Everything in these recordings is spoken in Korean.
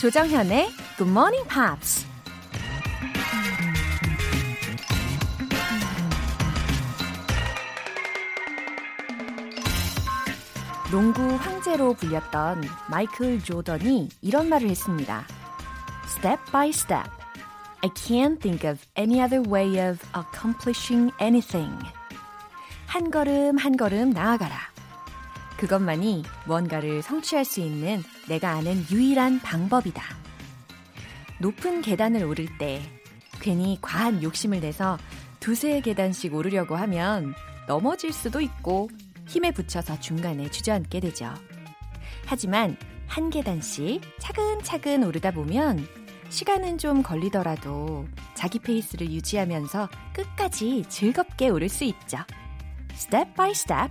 조정현의 Good Morning Pops. 농구 황제로 불렸던 마이클 조던이 이런 말을 했습니다. Step by step. I can't think of any other way of accomplishing anything. 한 걸음 한 걸음 나아가라. 그것만이 무언가를 성취할 수 있는 내가 아는 유일한 방법이다. 높은 계단을 오를 때 괜히 과한 욕심을 내서 두세 계단씩 오르려고 하면 넘어질 수도 있고 힘에 붙여서 중간에 주저앉게 되죠. 하지만 한 계단씩 차근차근 오르다 보면 시간은 좀 걸리더라도 자기 페이스를 유지하면서 끝까지 즐겁게 오를 수 있죠. Step by step,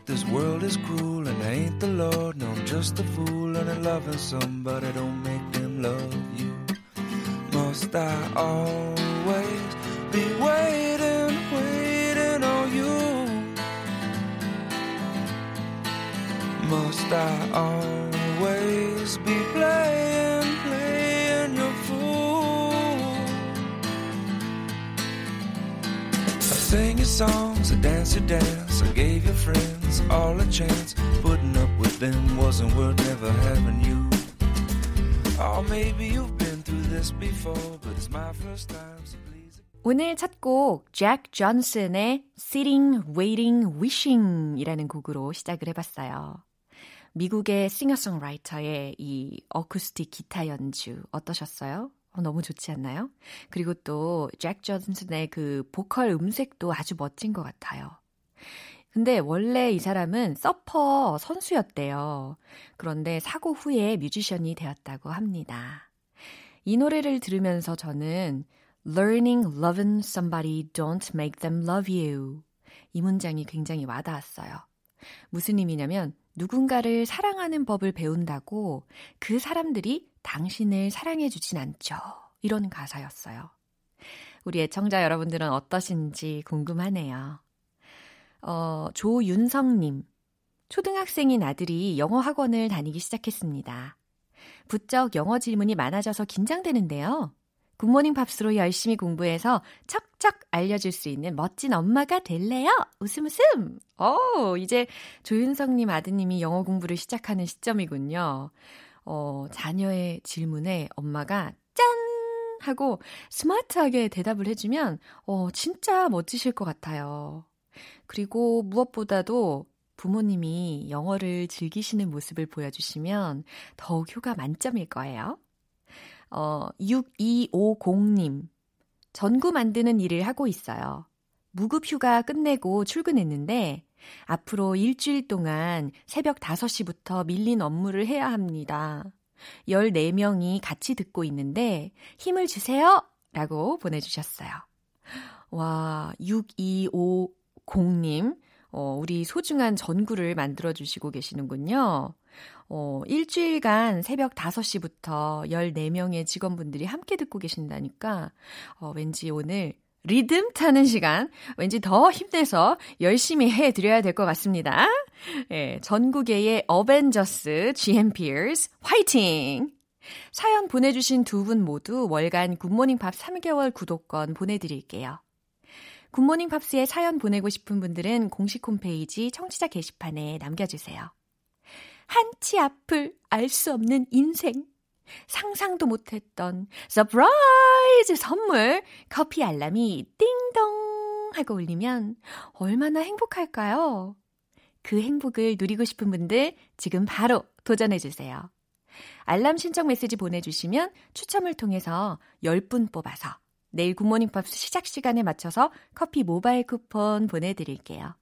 world is cruel, and I ain't the Lord. No, I'm just a fool, and I'm loving somebody don't make them love you. Must I always be waiting, waiting on you? Must I always be playing, playing your fool? I sing your songs, I dance your dance, I gave your friends all a chance. Putting up with them wasn't worth never having you. Oh, maybe you've been through this before, but it's my first time, so please. 오늘 첫 곡, 잭 존슨의 Sitting, Waiting, Wishing 이라는 곡으로 시작을 해봤어요. 미국의 싱어송라이터의 이 어쿠스틱 기타 연주 어떠셨어요? 어, 너무 좋지 않나요? 그리고 또 잭 존슨의 그 보컬 음색도 아주 멋진 것 같아요. 근데 원래 이 사람은 서퍼 선수였대요. 그런데 사고 후에 뮤지션이 되었다고 합니다. 이 노래를 들으면서 저는 Learning loving somebody don't make them love you. 이 문장이 굉장히 와닿았어요. 무슨 의미냐면 누군가를 사랑하는 법을 배운다고 그 사람들이 당신을 사랑해 주진 않죠. 이런 가사였어요. 우리 애청자 여러분들은 어떠신지 궁금하네요. 어, 조윤성님. 초등학생인 아들이 영어 학원을 다니기 시작했습니다. 부쩍 영어 질문이 많아져서 긴장되는데요. 굿모닝 팝스로 열심히 공부해서 척척 알려줄 수 있는 멋진 엄마가 될래요? 웃음 웃음! 오, 이제 조윤성님 아드님이 영어 공부를 시작하는 시점이군요. 어, 자녀의 질문에 엄마가 짠! 하고 스마트하게 대답을 해주면, 어, 진짜 멋지실 것 같아요. 그리고 무엇보다도 부모님이 영어를 즐기시는 모습을 보여주시면 더욱 효과 만점일 거예요. 어, 6250님. 전구 만드는 일을 하고 있어요. 무급 휴가 끝내고 출근했는데 앞으로 일주일 동안 새벽 5시부터 밀린 업무를 해야 합니다. 14명이 같이 듣고 있는데 힘을 주세요! 라고 보내주셨어요. 와, 6250님. 어, 우리 소중한 전구를 만들어 주시고 계시는군요. 어, 일주일간 새벽 5시부터 14명의 직원분들이 함께 듣고 계신다니까, 어, 왠지 오늘 리듬 타는 시간, 왠지 더 힘내서 열심히 해드려야 될 것 같습니다. 예, 전국의 어벤져스 GMPers 화이팅! 사연 보내주신 두 분 모두 월간 굿모닝 팝스 3개월 구독권 보내드릴게요. 굿모닝 팝스에 사연 보내고 싶은 분들은 공식 홈페이지 청취자 게시판에 남겨주세요. 한치 앞을 알 수 없는 인생. 상상도 못했던 surprise 선물 커피 알람이 띵동 하고 울리면 얼마나 행복할까요? 그 행복을 누리고 싶은 분들 지금 바로 도전해 주세요. 알람 신청 메시지 보내주시면 추첨을 통해서 10분 뽑아서 내일 굿모닝 팝스 시작 시간에 맞춰서 커피 모바일 쿠폰 보내드릴게요.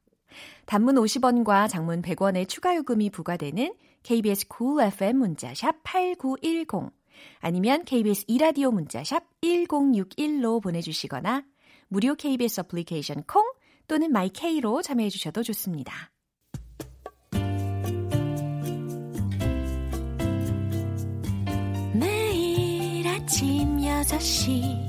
단문 50원과 장문 100원의 추가 요금이 부과되는 KBS cool FM 문자샵 8910 아니면 KBS 이라디오 문자샵 1061로 보내주시거나 무료 KBS 어플리케이션 콩 또는 마이케이로 참여해 주셔도 좋습니다. 매일 아침 6시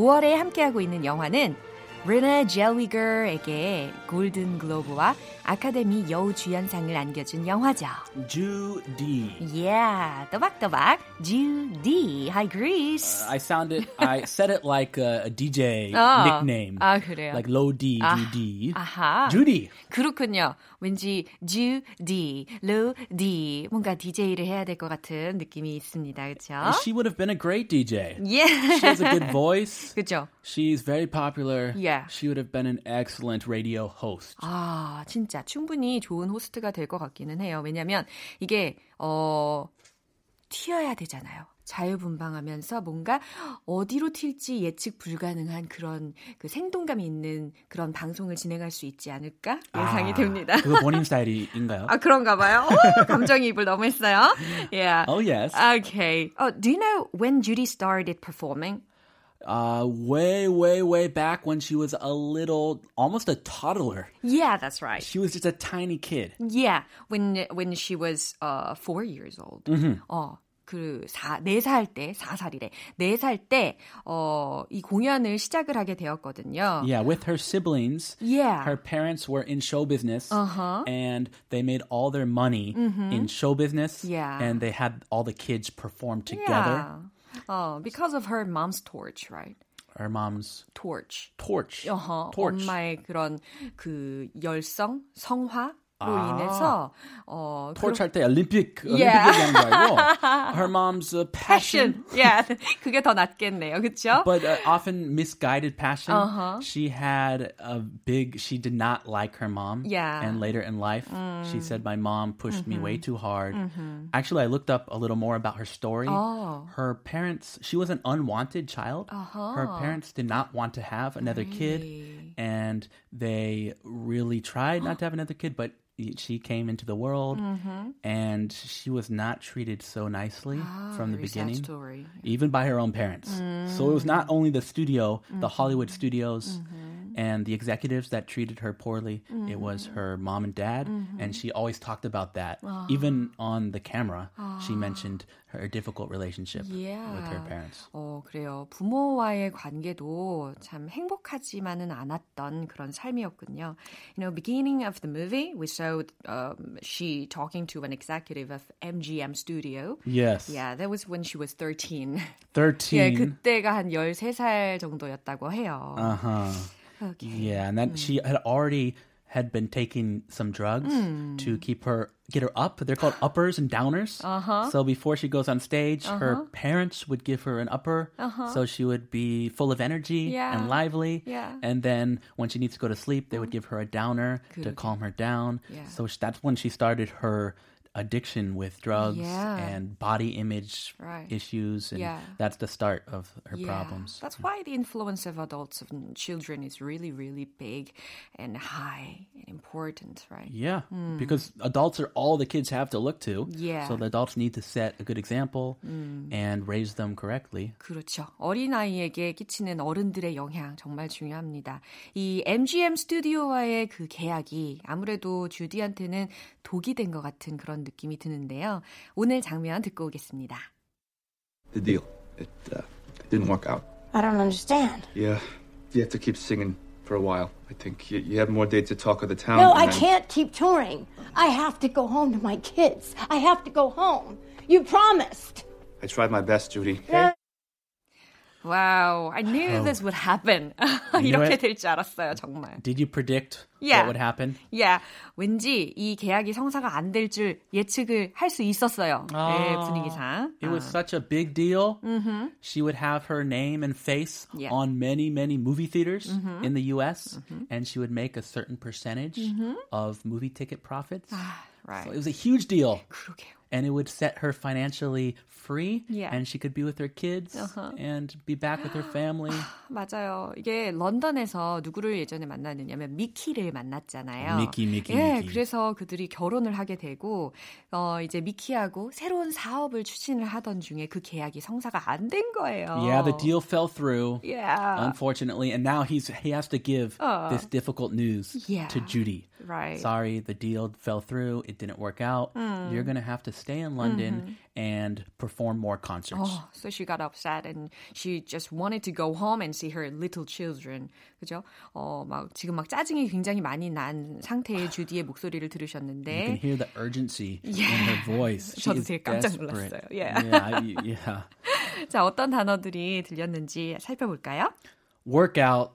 5월에 함께하고 있는 영화는 리나 젤위거에게 골든 글로브와 아카데미 여우주연상을 안겨준 영화죠. Judy. Yeah, 또박또박 Judy. Hi, Greece. I sounded. I said it like a, a DJ 아, nickname. 아, 그래요? Like low D, 아, Judy. 아하. Judy. 그렇군요. 왠지 Low D 뭔가 DJ를 해야 될 것 같은 느낌이 있습니다. 그렇죠? She would have been a great DJ. Yeah. She has a good voice. 그죠? She's very popular. Yeah. She would have been an excellent radio host. 아, 진짜 충분히 좋은 호스트가 될 것 같기는 해요. 왜냐면 이게 어 튀어야 되잖아요. 자유분방하면서 뭔가 어디로 튈지 예측 불가능한 그런 그 생동감이 있는 그런 방송을 진행할 수 있지 않을까 예상이 아, 됩니다. 그거 본인 스타일인가요? 아 그런가 봐요. 오, 감정이입을 너무 했어요. Yeah. Oh yes. Okay. Oh, do you know when Judy started performing? Uh, way, way, way back when she was a little, almost a toddler. Yeah, that's right. She was just a tiny kid. Yeah, when when she was uh four years old. Mm-hmm. 어. 그, 사, 네살 때, 사 살이래. 네살 때, 어, 이 공연을 시작을 하게 되었거든요. Yeah, with her siblings. Yeah. Her parents were in show business. Uh-huh. And they made all their money in show business. Yeah. And they had all the kids perform together. Yeah. 어, because of her mom's torch, right? Her mom's torch. torch. 어허, torch. 엄마의 그런 그 열성, 성화로 아. 인해서 어 torch 할 때 올림픽 올림픽 Yeah. 얘기하는 거 알고 her mom's uh, passion. passion. yeah. 그게 더 낫겠네요. 그렇죠? But uh, often misguided passion. Uh-huh. She had a big. She did not like her mom. Yeah. Mm. And later in life, she said, "My mom pushed me way too hard." Actually, I looked up a little more about her story. Mm-hmm. Oh. Her parents. She was an unwanted child. Uh-huh. Her parents did not want to have another kid, Really? and they really tried not to have another kid, but. she came into the world, Mm-hmm. and she was not treated so nicely from the Ah, Very sad beginning story. even by her own parents. So it was not only the studio, the Hollywood studios, and the executives that treated her poorly. It was her mom and dad, and she always talked about that. Even on the camera, she mentioned her difficult relationship with her Yeah. parents. 어, 그래요. 부모와의 관계도 참 행복하지만은 않았던 그런 삶이었군요. You know, beginning of the movie, we saw um, she talking to an executive of MGM Studio. Yes. Yeah, that was when she was 13. 13. 예, 그때가 한 13살 정도였다고 해요. Uh huh. Okay. Yeah, and then mm. she had already had been taking some drugs mm. to hmm. keep her get her up. They're called uppers and downers. Uh-huh. So before she goes on stage, uh-huh. her parents would give her an upper, uh-huh. so she would be full of energy yeah. and lively. Yeah. And then when she needs to go to sleep, they would oh. give her a downer to calm her down. Yeah. So that's when she started her addiction with drugs Yeah. and body image Right. issues and Yeah. that's the start of her Yeah, problems. That's why the influence of adults and children is really, really big and high and important, right? Yeah, because adults are all the kids have to look to. Hmm. Yeah. Hmm. So the adults need to set a good example and raise them correctly. 그렇죠. 어린아이에게 끼치는 어른들의 영향 정말 중요합니다. 이 MGM 스튜디오와의 그 계약이 아무래도 주디한테는 독이 된 것 같은 그런 느낌이 드는데요. 오늘 장면 듣고 오겠습니다. the deal. It uh, didn't work out. I don't understand. Yeah, you have to keep singing for a while. I think you, you have more dates to talk of the town. No, and I then- can't keep touring. I have to go home to my kids. I have to go home. You promised. I tried my best, Judy. Wow, I knew this would happen. know 이렇게 it? 될 줄 알았어요, 정말. Did you predict Yeah. what would happen? 야, 왠지 이 계약이 성사가 안 될 줄 예측을 할 수 있었어요. 네, 분위기상. It was 아. such a big deal. She would have her name and face Yeah. on many, many movie theaters in the U.S., and she would make a certain percentage of movie ticket profits. right. So it was a huge deal, 그러게요. and it would set her financially free, Yeah. and she could be with her kids and be back with her family. 맞아요. 이게 런던에서 누구를 예전에 만났느냐면 미키를 만났잖아요. 미키, 미키, 예, 미키. 그래서 그들이 결혼을 하게 되고 어 이제 미키하고 새로운 사업을 추진을 하던 중에 그 계약이 성사가 안 된 거예요. Yeah, the deal fell through. Yeah. Unfortunately, and now he's he has to give this difficult news Yeah. to Judy. Right. Sorry, the deal fell through. It didn't work out. You're gonna have to stay in London and perform more concerts. Oh, so she got upset and she just wanted to go home and see her little children. 그죠? 어, 막 지금 막 짜증이 굉장히 많이 난 상태의 주디의 목소리를 You can 들으셨는데 hear the urgency in her voice. She 저도 is 되게 깜짝 desperate. 놀랐어요. Yeah. yeah, I- yeah. 자, 어떤 단어들이 들렸는지 살펴볼까요? Workout.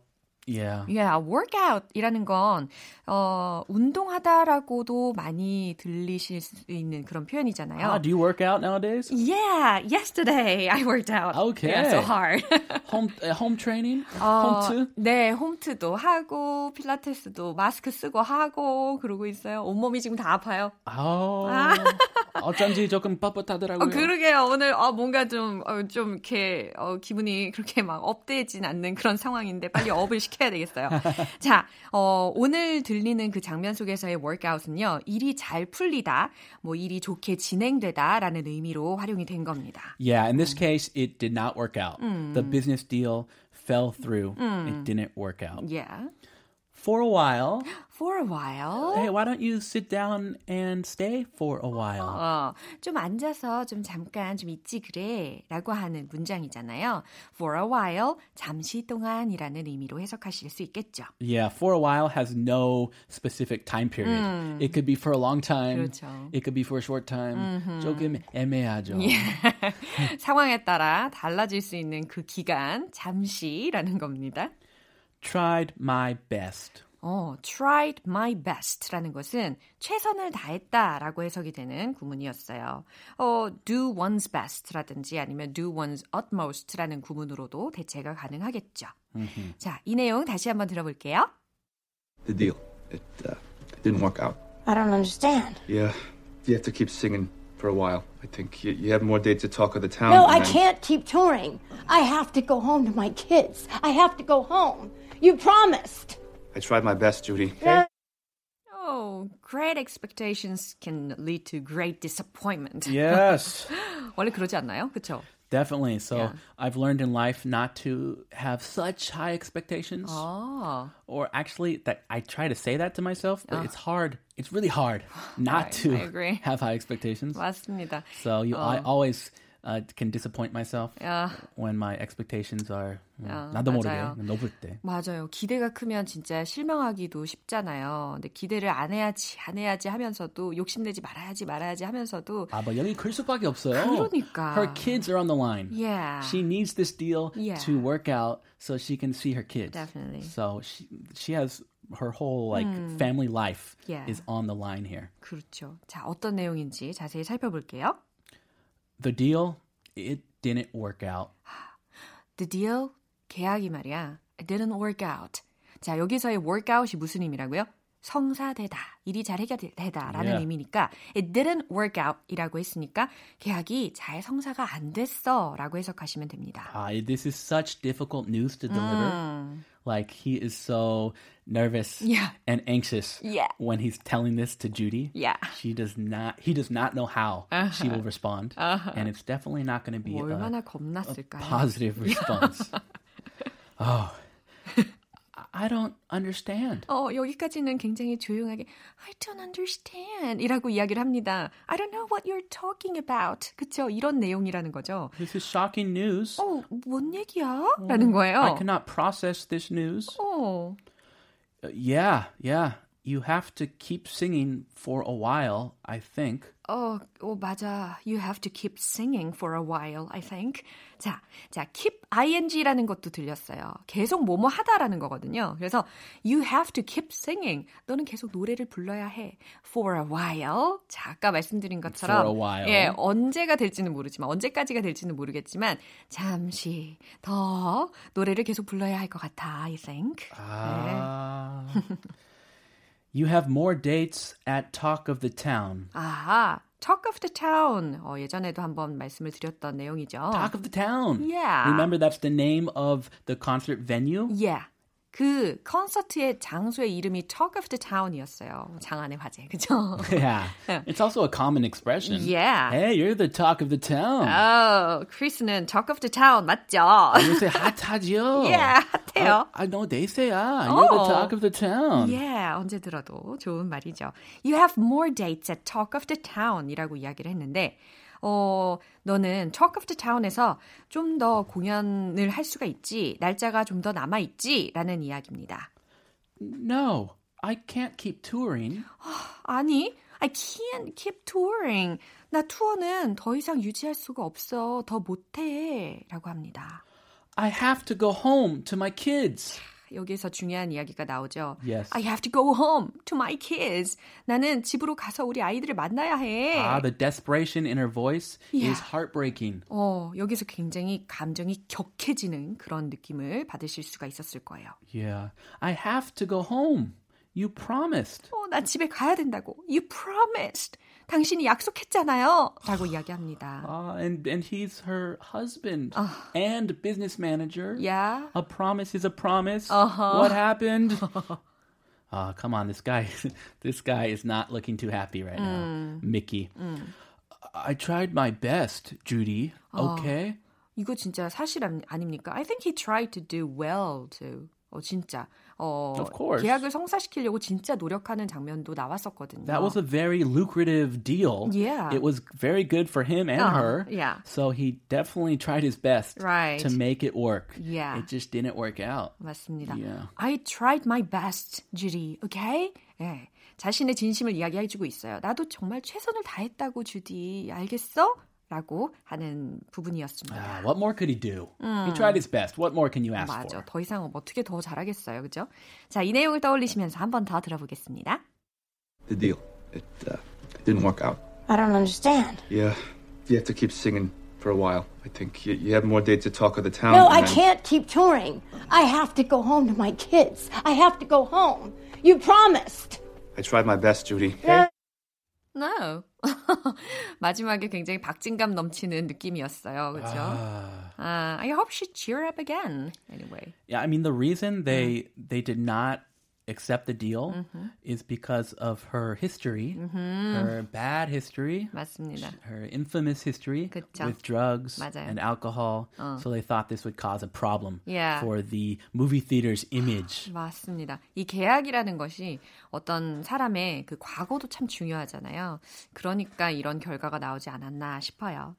Yeah. Yeah, workout이라는 건 어, 운동하다라고도 많이 들리실 수 있는 그런 표현이잖아요. Ah, do you work out nowadays? Yeah, yesterday I worked out. Okay. Yeah, so hard. Home uh, home training? 어, home too? 네, 홈트도 하고 필라테스도 마스크 쓰고 하고 그러고 있어요. 온몸이 지금 다 아파요. Oh. 어쩐지 조금 뻣뻣하더라고요. 어, 그러게요. 오늘 어, 뭔가 좀, 어, 좀 이렇게 어, 기분이 그렇게 막 업되진 않는 그런 상황인데 빨리 업을 시켜 야 되겠어요. 자, 어, 오늘 들리는 그 장면 속에서의 workout은요. 일이 잘 풀리다, 뭐 일이 좋게 진행되다라는 의미로 활용이 된 겁니다. Yeah, in this case, it did not work out. The business deal fell through. It didn't work out. Yeah. For a while, For a while. hey, why don't you sit down and stay for a while? 어, 좀 앉아서 좀 잠깐 좀 있지 그래 라고 하는 문장이잖아요. For a while, 잠시 동안이라는 의미로 해석하실 수 있겠죠. Yeah, for a while has no specific time period. It could be for a long time. 그렇죠. It could be for a short time. 조금 애매하죠. 상황에 따라 달라질 수 있는 그 기간, 잠시라는 겁니다. Tried my best. 어, tried my best라는 것은 최선을 다했다라고 해석이 되는 구문이었어요. 어, do one's best라든지 아니면 do one's utmost라는 구문으로도 대체가 가능하겠죠. 자, 이 내용 다시 한번 들어볼게요. The deal. It, uh, it didn't work out. I don't understand. Yeah, you have to keep singing for a while. I think you, you have more dates to talk of the town. No, and I then- can't keep touring. I have to go home to my kids. I have to go home. You promised. I tried my best, Judy. Oh, great expectations can lead to great disappointment. Yes. 원래 그러지 않나요? 그렇죠? Definitely. So Yeah. I've learned in life not to have such high expectations. 아, Or actually, that I try to say that to myself, but it's hard. It's really hard not I- to I agree. have high expectations. 맞습니다. So you, I always uh, can disappoint myself 야, when my expectations are 음, 야, 나도 모르게 맞아요. 높을 때. 맞아요. 기대가 크면 진짜 실망하기도 쉽잖아요. 근데 기대를 안 해야지, 안 해야지 하면서도 욕심내지 말아야지, 말아야지 하면서도 아, 뭐 여기 클 수밖에 없어요. 그러니까. Her kids are on the line. Yeah. She needs this deal Yeah. to work out so she can see her kids. Definitely. So she she has her whole like family life Yeah. is on the line here. 그렇죠. 자, 어떤 내용인지 자세히 살펴볼게요. The deal it didn't work out. The deal, 계약이 말이야. It didn't work out. 자, 여기서의 work out이 무슨 의미라고요? 성사되다, 일이 잘 해결되다라는 Yeah. 의미니까 it didn't work out 이라고 했으니까 계약이 잘 성사가 안 됐어 라고 해석하시면 됩니다. Ah, this is such difficult news to deliver. Like he is so nervous yeah. and anxious yeah. when he's telling this to Judy. Yeah. She does not he does not know how uh-huh. she will respond. Uh-huh. And it's definitely not going to be a, a, positive response. oh. I don't understand. 어, 여기까지는 굉장히 조용하게 I don't understand 이라고 이야기를 합니다. I don't know what you're talking about. 그쵸? 이런 내용이라는 거죠. This is shocking news. 어, 뭔 얘기야? 라는 거예요. I cannot process this news. 어, Uh, yeah, yeah. You have to keep singing for a while, I think. 어, 어, 맞아. You have to keep singing for a while, I think. 자, 자, keep ing라는 것도 들렸어요. 계속 뭐뭐 하다라는 거거든요. 그래서 you have to keep singing. 너는 계속 노래를 불러야 해. for a while. 자, 아까 말씀드린 것처럼 For a while. 예, 언제가 될지는 모르지만 언제까지가 될지는 모르겠지만 잠시 더 노래를 계속 불러야 할 것 같아, I think. Ah. you have more dates at Talk of the Town. 아하, Talk of the Town. 어, 예전에도 한번 말씀을 드렸던 내용이죠. Talk of the Town. Yeah. Remember that's the name of the concert venue? Yeah. 그 콘서트의 장소의 이름이 Talk of the Town이었어요. 장안의 화제, 그죠? Yeah. It's also a common expression. Yeah. Hey, you're the talk of the town. 어, 크리스는 Talk of the Town 맞죠? 요새 핫하죠? Yeah, 핫해요. I, I know they say, ah, you're the Oh. talk of the town. Yeah, 언제 들어도 좋은 말이죠. You have more dates at Talk of the Town이라고 이야기를 했는데, 어, 너는 Talk of the Town에서 좀 더 공연을 할 수가 있지, 날짜가 좀 더 남아 있지, 라는 이야기입니다. No, I can't keep touring. 아니, I can't keep touring. 나 투어는 더 이상 유지할 수가 없어. 더 못해. 라고 합니다. I have to go home to my kids. 여기서 중요한 이야기가 나오죠. Yes. I have to go home to my kids. 나는 집으로 가서 우리 아이들을 만나야 해. Ah, the desperation in her voice Yeah. is heartbreaking. 어, 여기서 굉장히 감정이 격해지는 그런 느낌을 받으실 수가 있었을 거예요. Yeah. I have to go home. You promised. 어, 나 집에 가야 된다고. You promised. 당신이 약속했잖아요. 라고 이야기합니다. Uh, and and he's her husband and business manager. Yeah. A promise is a promise. Uh-huh. What happened? Ah, come on, this guy, this guy is not looking too happy right now. Mickey. I tried my best, Judy. Okay. 이거 진짜 사실 아니- 아닙니까? I think he tried to do well too. 어 진짜 어 Of course. 계약을 성사시키려고 진짜 노력하는 장면도 나왔었거든요. That was a very lucrative deal. Yeah. It was very good for him and Uh, her. yeah. So he definitely tried his best Right. to make it work. Yeah. It just didn't work out. 맞습니다. Yeah. I tried my best, 주디. Okay? 예. 자신의 진심을 이야기해주고 있어요. 나도 정말 최선을 다했다고, 주디. 알겠어? 라고 하는 부분이었습니다. Ah, what more could he do? He tried his best. What more can you ask 맞아. for? 더 이상 어떻게 더 잘하겠어요. 그죠? 자, 이 내용을 떠올리시면서 한 번 더 들어보겠습니다. The deal. It, uh, it didn't work out. I don't understand. Yeah. You have to keep singing for a while. I think you, you have more dates to talk of the town. No, and I then- can't keep touring. I have to go home to my kids. I have to go home. You promised. I tried my best, Judy. No. 마지막에 굉장히 박진감 넘치는 느낌이었어요. 그죠? 아, I hope she cheer up again. Anyway. Yeah, I mean the reason they they did not accept the deal is because of her history, her bad history, 맞습니다. her infamous history 그쵸. with drugs 맞아요. and alcohol. So they thought this would cause a problem Yeah. for the movie theater's image. 맞습니다. 이 계약이라는 것이 어떤 사람의 그 과거도 참 중요하잖아요. 그러니까 이런 결과가 나오지 않았나 싶어요.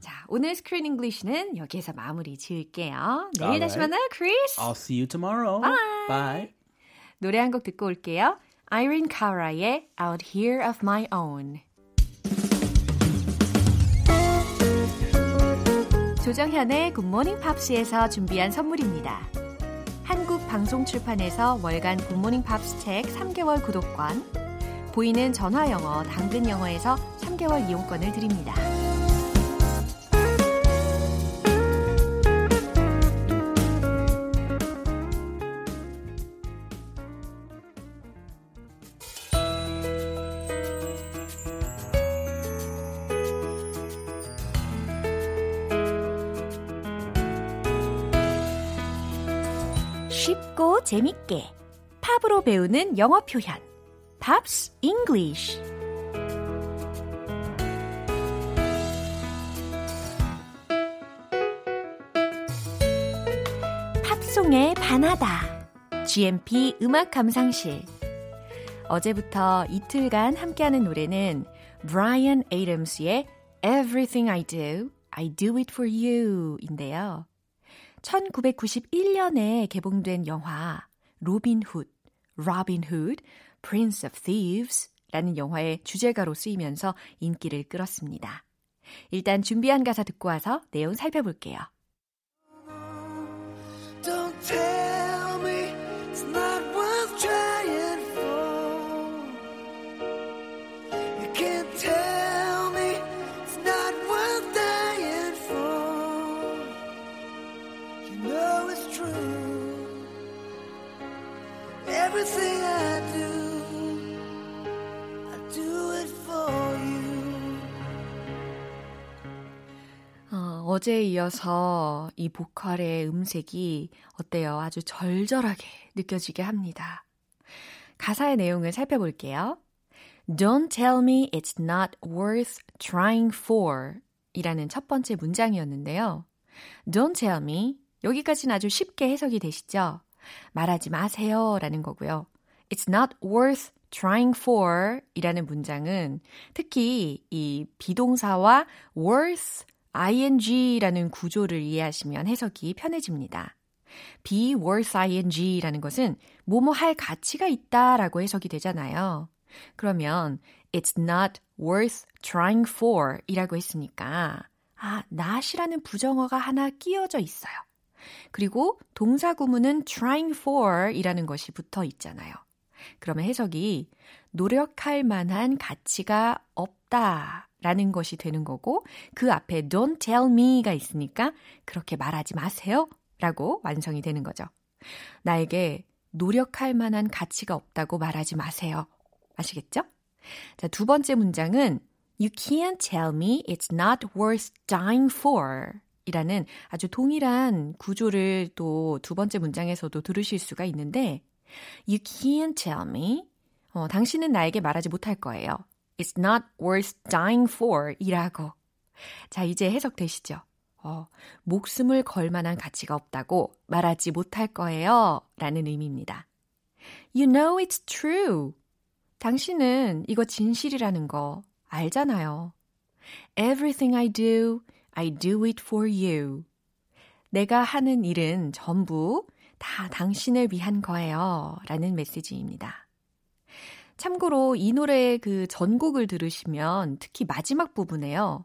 자, 오늘 Screen English는 여기에서 마무리 지을게요. 내일 다시 Alright. 만나요, 크리스. I'll see you tomorrow. Bye. Bye. 노래 한 곡 듣고 올게요. Irene Cara의 Out Here on My Own. 조정현의 굿모닝 팝스에서 준비한 선물입니다. 한국 방송 출판에서 월간 굿모닝 팝스 책 3개월 구독권, 보이는 전화 영어 당근 영어에서 3개월 이용권을 드립니다. 쉽고 재밌게 팝으로 배우는 영어 표현 Pops English 팝송에 반하다 GMP 음악 감상실 어제부터 이틀간 함께하는 노래는 브라이언 에이덤스의 Everything I Do, I Do It For You 인데요. 1991년에 개봉된 영화 로빈 훗, Robin Hood, Prince of Thieves 라는 영화의 주제가로 쓰이면서 인기를 끌었습니다. 일단 준비한 가사 듣고 와서 내용 살펴볼게요. Don't tell Everything I do, I do it for you. 어, 어제에 이어서 이 보컬의 음색이 어때요? 아주 절절하게 느껴지게 합니다. 가사의 내용을 살펴볼게요. Don't tell me it's not worth trying for 이라는 첫 번째 문장이었는데요. Don't tell me 여기까지는 아주 쉽게 해석이 되시죠? 말하지 마세요 라는 거고요. It's not worth trying for 이라는 문장은 특히 이 비동사와 worth ing라는 구조를 이해하시면 해석이 편해집니다. be worth ing라는 것은 뭐뭐 할 가치가 있다라고 해석이 되잖아요. 그러면 it's not worth trying for 이라고 했으니까 아, not이라는 부정어가 하나 끼어져 있어요. 그리고 동사 구문은 trying for 이라는 것이 붙어 있잖아요. 그러면 해석이 노력할 만한 가치가 없다 라는 것이 되는 거고 그 앞에 don't tell me가 있으니까 그렇게 말하지 마세요 라고 완성이 되는 거죠. 나에게 노력할 만한 가치가 없다고 말하지 마세요. 아시겠죠? 자, 두 번째 문장은 You can't tell me it's not worth dying for 이라는 아주 동일한 구조를 또 두 번째 문장에서도 들으실 수가 있는데 You can't tell me 어, 당신은 나에게 말하지 못할 거예요. It's not worth dying for 이라고. 자, 이제 해석되시죠? 어, 목숨을 걸 만한 가치가 없다고 말하지 못할 거예요. 라는 의미입니다. You know it's true. 당신은 이거 진실이라는 거 알잖아요. Everything I do, I do it for you. 내가 하는 일은 전부 다 당신을 위한 거예요. 라는 메시지입니다. 참고로 이 노래의 그 전곡을 들으시면 특히 마지막 부분에요.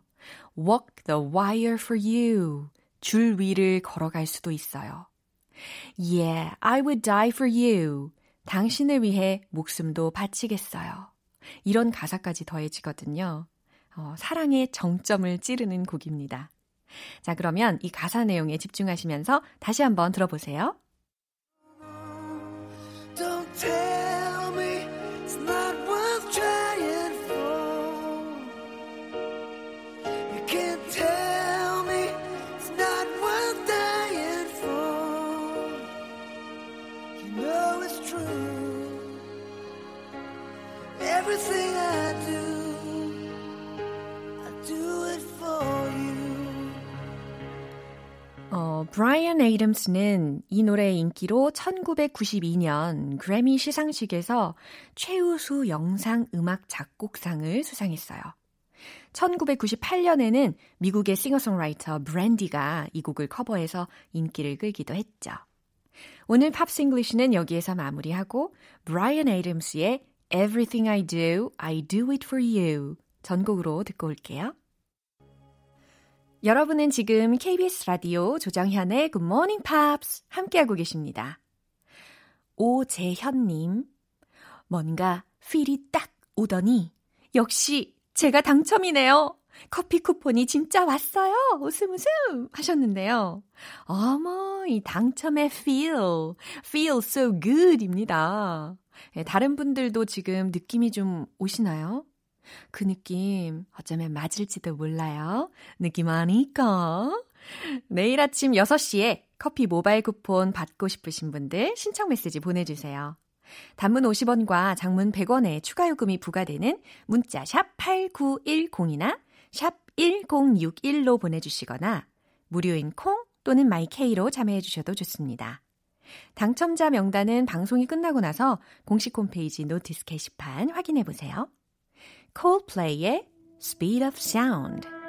Walk the wire for you. 줄 위를 걸어갈 수도 있어요. Yeah, I would die for you. 당신을 위해 목숨도 바치겠어요. 이런 가사까지 더해지거든요. 어, 사랑의 정점을 찌르는 곡입니다. 자, 그러면 이 가사 내용에 집중하시면서 다시 한번 들어보세요. 어, 브라이언 에이덤스는 이 노래의 인기로 1992년 그래미 시상식에서 최우수 영상 음악 작곡상을 수상했어요. 1998년에는 미국의 싱어송라이터 브랜디가 이 곡을 커버해서 인기를 끌기도 했죠. 오늘 Pops English는 여기에서 마무리하고 브라이언 에이덤스의 Everything I Do, I Do It For You 전곡으로 듣고 올게요. 여러분은 지금 KBS 라디오 조정현의 Good Morning Pops 함께하고 계십니다. 오재현님, 뭔가 필이 딱 오더니 역시 제가 당첨이네요. 커피 쿠폰이 진짜 왔어요. 웃음 웃음 하셨는데요. 어머, 이 당첨의 feel, feel so good입니다. 예, 다른 분들도 지금 느낌이 좀 오시나요? 그 느낌 어쩌면 맞을지도 몰라요. 느낌 아니까. 내일 아침 6시에 커피 모바일 쿠폰 받고 싶으신 분들 신청 메시지 보내주세요. 단문 50원과 장문 100원의 추가 요금이 부과되는 문자 샵 8910이나 샵 1061로 보내주시거나 무료인 콩 또는 마이케이로 참여해 주셔도 좋습니다. 당첨자 명단은 방송이 끝나고 나서 공식 홈페이지 노티스 게시판 확인해 보세요. Coldplay의 Speed of Sound.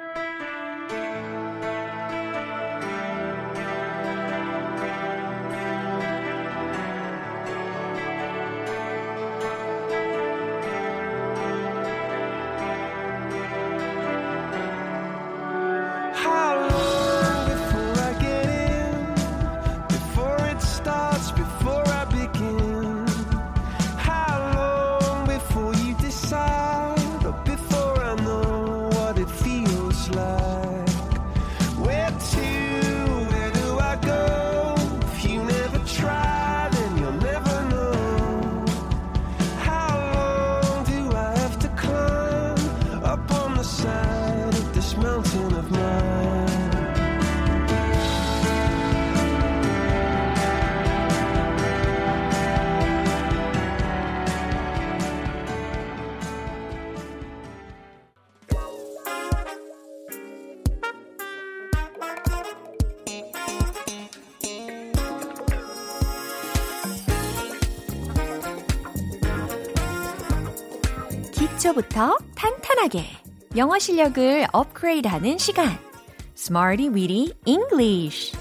기초부터 탄탄하게 영어 실력을 업그레이드하는 시간 Smarty Weedy English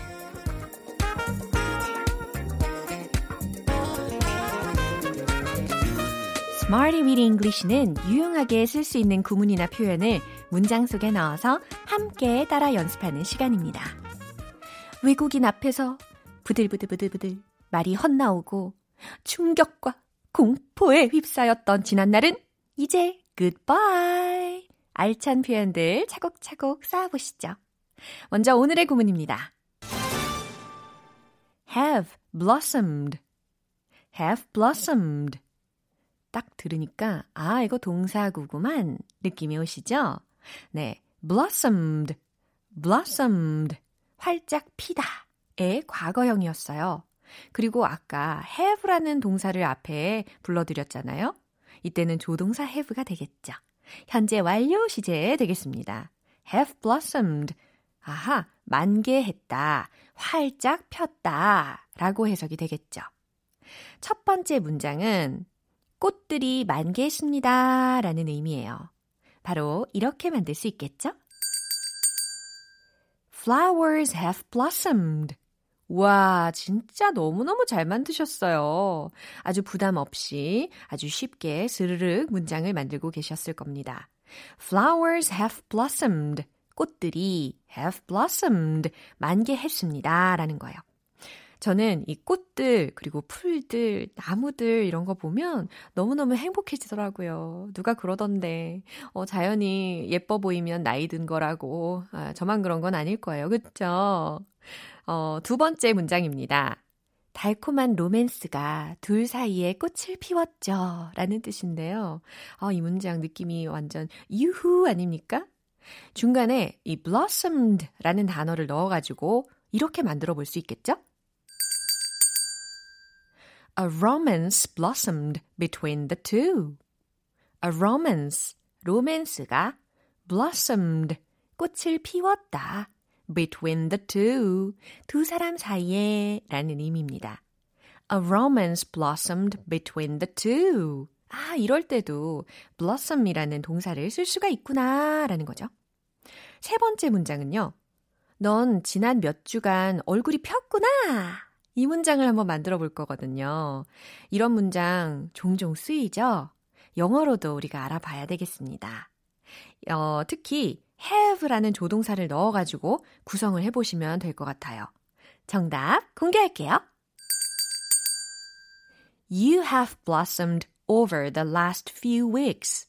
Smarty Weedy English는 유용하게 쓸 수 있는 구문이나 표현을 문장 속에 넣어서 함께 따라 연습하는 시간입니다. 외국인 앞에서 부들부들부들부들 말이 헛나오고 충격과 공포에 휩싸였던 지난날은 이제 goodbye. 알찬 표현들 차곡차곡 쌓아보시죠. 먼저 오늘의 구문입니다. have blossomed. have blossomed. 딱 들으니까 아 이거 동사구구만 느낌이 오시죠? 네, blossomed, blossomed, 활짝 피다 의 과거형이었어요. 그리고 아까 have라는 동사를 앞에 불러드렸잖아요. 이때는 조동사 have가 되겠죠. 현재 완료 시제 되겠습니다. have blossomed. 아하, 만개했다, 활짝 폈다 라고 해석이 되겠죠. 첫 번째 문장은 꽃들이 만개했습니다 라는 의미예요. 바로 이렇게 만들 수 있겠죠? Flowers have blossomed. 와, 진짜 너무너무 잘 만드셨어요. 아주 부담 없이 아주 쉽게 스르륵 문장을 만들고 계셨을 겁니다. Flowers have blossomed. 꽃들이 have blossomed. 만개했습니다. 라는 거예요. 저는 이 꽃들, 그리고 풀들, 나무들 이런 거 보면 너무너무 행복해지더라고요. 누가 그러던데, 어, 자연이 예뻐 보이면 나이 든 거라고. 아, 저만 그런 건 아닐 거예요. 그쵸? 어, 두 번째 문장입니다. 달콤한 로맨스가 둘 사이에 꽃을 피웠죠. 라는 뜻인데요. 어, 이 문장 느낌이 완전 유후 아닙니까? 중간에 이 blossomed 라는 단어를 넣어가지고 이렇게 만들어 볼 수 있겠죠? A romance blossomed between the two. A romance, 로맨스가 blossomed, 꽃을 피웠다. Between the two, 두 사람 사이에 라는 의미입니다. A romance blossomed between the two. 아, 이럴 때도 blossom이라는 동사를 쓸 수가 있구나 라는 거죠. 세 번째 문장은요. 넌 지난 몇 주간 얼굴이 폈구나. 이 문장을 한번 만들어 볼 거거든요. 이런 문장 종종 쓰이죠? 영어로도 우리가 알아봐야 되겠습니다. 어, 특히 have라는 조동사를 넣어가지고 구성을 해보시면 될 것 같아요. 정답 공개할게요. You have blossomed over the last few weeks.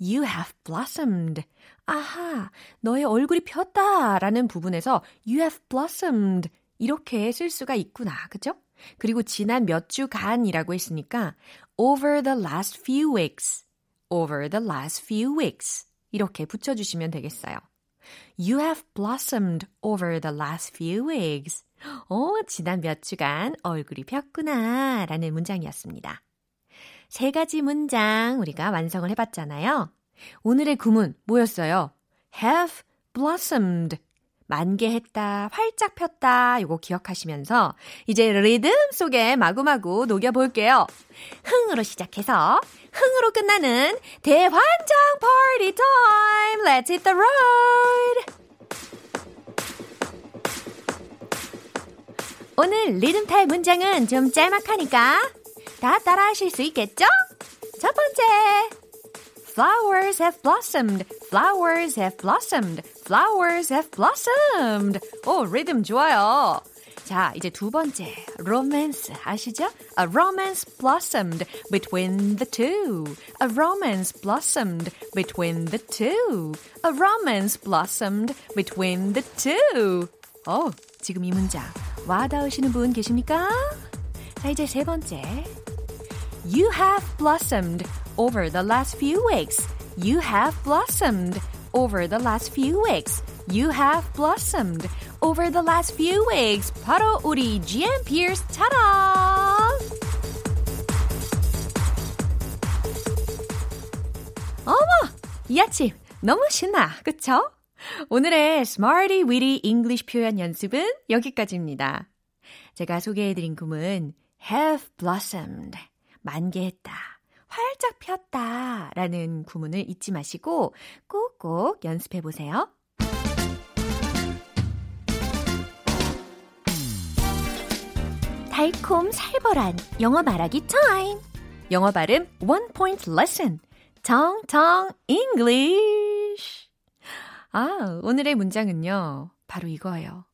You have blossomed. 아하, 너의 얼굴이 폈다 라는 부분에서 you have blossomed 이렇게 쓸 수가 있구나. 그죠? 그리고 지난 몇 주간이라고 했으니까 over the last few weeks. over the last few weeks. 이렇게 붙여주시면 되겠어요. You have blossomed over the last few weeks. 어, 지난 몇 주간 얼굴이 폈구나. 라는 문장이었습니다. 세 가지 문장 우리가 완성을 해봤잖아요. 오늘의 구문 뭐였어요? have blossomed. 만개했다, 활짝 폈다, 요거 기억하시면서 이제 리듬 속에 마구마구 녹여볼게요. 흥으로 시작해서 흥으로 끝나는 대환장 파티 타임! Let's hit the road! 오늘 리듬 탈 문장은 좀 짤막하니까 다 따라 하실 수 있겠죠? 첫 번째, Flowers have blossomed. Flowers have blossomed. Flowers have blossomed. 오, 리듬 좋아요. 자, 이제 두 번째. romance 아시죠? A romance blossomed between the two. A romance blossomed between the two. A romance blossomed between the two. 어, 지금 이 문장 와닿으시는 분 계십니까? 자, 이제 세 번째. You have blossomed over the last few weeks. You have blossomed over the last few weeks. You have blossomed over the last few weeks. 바로 우리 GM Pierce처럼. 어머, 이 아침 너무 신나, 그쵸? 오늘의 Smarty Weedy English 표현 연습은 여기까지입니다. 제가 소개해드린 구문 have blossomed, 만개했다. 활짝 폈다 라는 구문을 잊지 마시고 꼭꼭 연습해 보세요. 달콤 살벌한 영어 말하기 타임! 영어 발음 one point lesson 정정 English 아, 오늘의 문장은요. 바로 이거예요.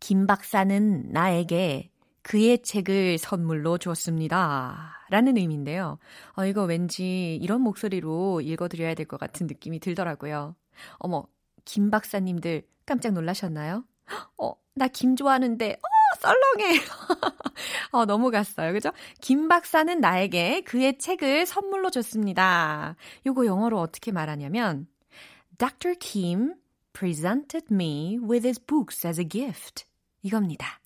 김 박사는 나에게 그의 책을 선물로 줬습니다. 라는 의미인데요. 어, 이거 왠지 이런 목소리로 읽어드려야 될 것 같은 느낌이 들더라고요. 어머, 김 박사님들 깜짝 놀라셨나요? 어, 나 김 좋아하는데, 어, 썰렁해. 어, 넘어갔어요. 그죠? 김 박사는 나에게 그의 책을 선물로 줬습니다. 요거 영어로 어떻게 말하냐면, Dr. Kim presented me with his books as a gift. 이겁니다.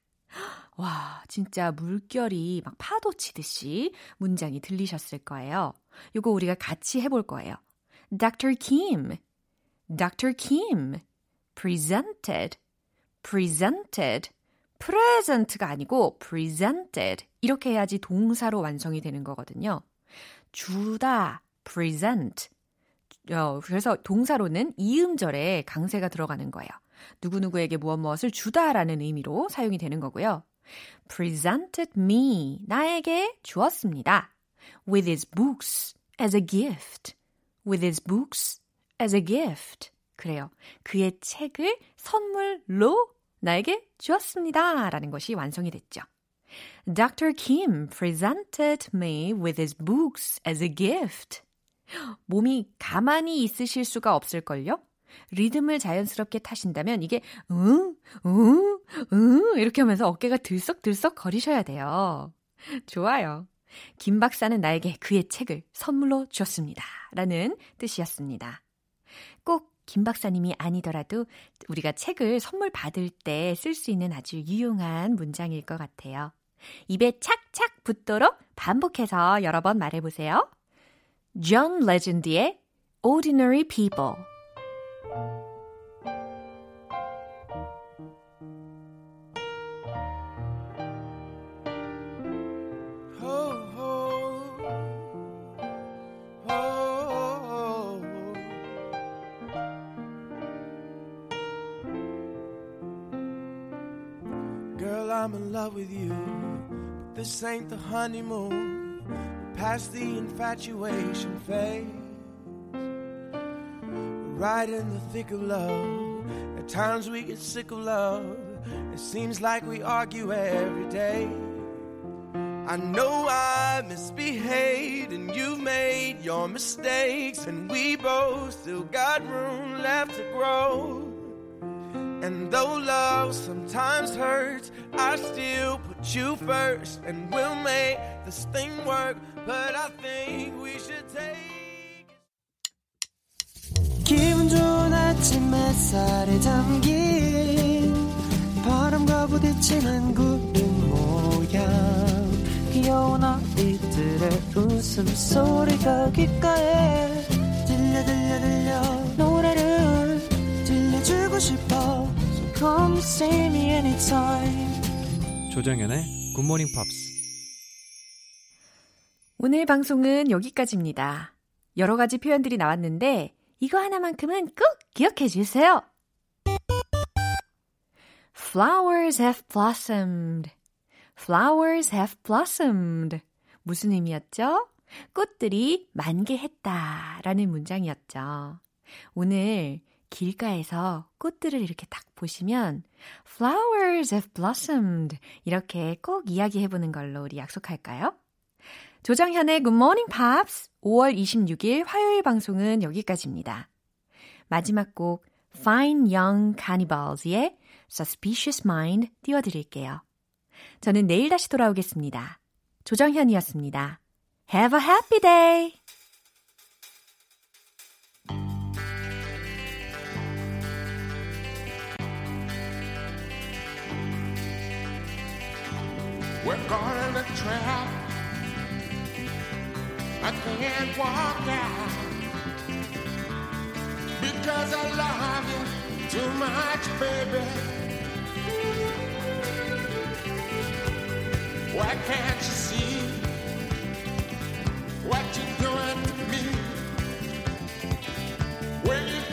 와, 진짜 물결이 막 파도 치듯이 문장이 들리셨을 거예요. 요거 우리가 같이 해볼 거예요. Dr. Kim, Dr. Kim, presented, presented, present가 아니고 presented. 이렇게 해야지 동사로 완성이 되는 거거든요. 주다, present. 어, 그래서 동사로는 이음절에 강세가 들어가는 거예요. 누구누구에게 무엇 무엇을 주다라는 의미로 사용이 되는 거고요. Presented me, 나에게 주었습니다. with his books as a gift. with his books as a gift. 그래요. 그의 책을 선물로 나에게 주었습니다. 라는 것이 완성이 됐죠. Dr. Kim presented me with his books as a gift. 몸이 가만히 있으실 수가 없을걸요? 리듬을 자연스럽게 타신다면 이게 응, 응, 응 이렇게 하면서 어깨가 들썩들썩 거리셔야 돼요. 좋아요. 김 박사는 나에게 그의 책을 선물로 주었습니다. 라는 뜻이었습니다. 꼭 김 박사님이 아니더라도 우리가 책을 선물 받을 때 쓸 수 있는 아주 유용한 문장일 것 같아요. 입에 착착 붙도록 반복해서 여러 번 말해보세요. John Legend의 Ordinary People I'm in love with you. But this ain't the honeymoon. Past the infatuation phase. Right in the thick of love. At times we get sick of love. It seems like we argue every day. I know I misbehaved and you've made your mistakes, and we both still got room left to grow. And though love sometimes hurts, I still put you first. And we'll make this thing work. But I think we should take. 좋은 아침 햇살에 담긴 바람과 부딪히는 구름 모양. 귀여운 아이들의 웃음소리가 귓가에 들려 들려 들려. 노래를 들려주고 싶어. So come see me anytime. 조정연의 굿모닝 팝스 오늘 방송은 여기까지입니다. 여러 가지 표현들이 나왔는데 이거 하나만큼은 꼭 기억해 주세요. Flowers have blossomed. Flowers have blossomed. 무슨 의미였죠? 꽃들이 만개했다 라는 문장이었죠. 오늘 길가에서 꽃들을 이렇게 딱 보시면 Flowers have blossomed 이렇게 꼭 이야기해보는 걸로 우리 약속할까요? 조정현의 Good Morning Pops 5월 26일 화요일 방송은 여기까지입니다. 마지막 곡 Fine Young Cannibals의 Suspicious Mind 띄워드릴게요. 저는 내일 다시 돌아오겠습니다. 조정현이었습니다. Have a happy day! We're calling a trap. I can't walk out because I love you too much, baby. Why can't you see what you're doing to me? Where you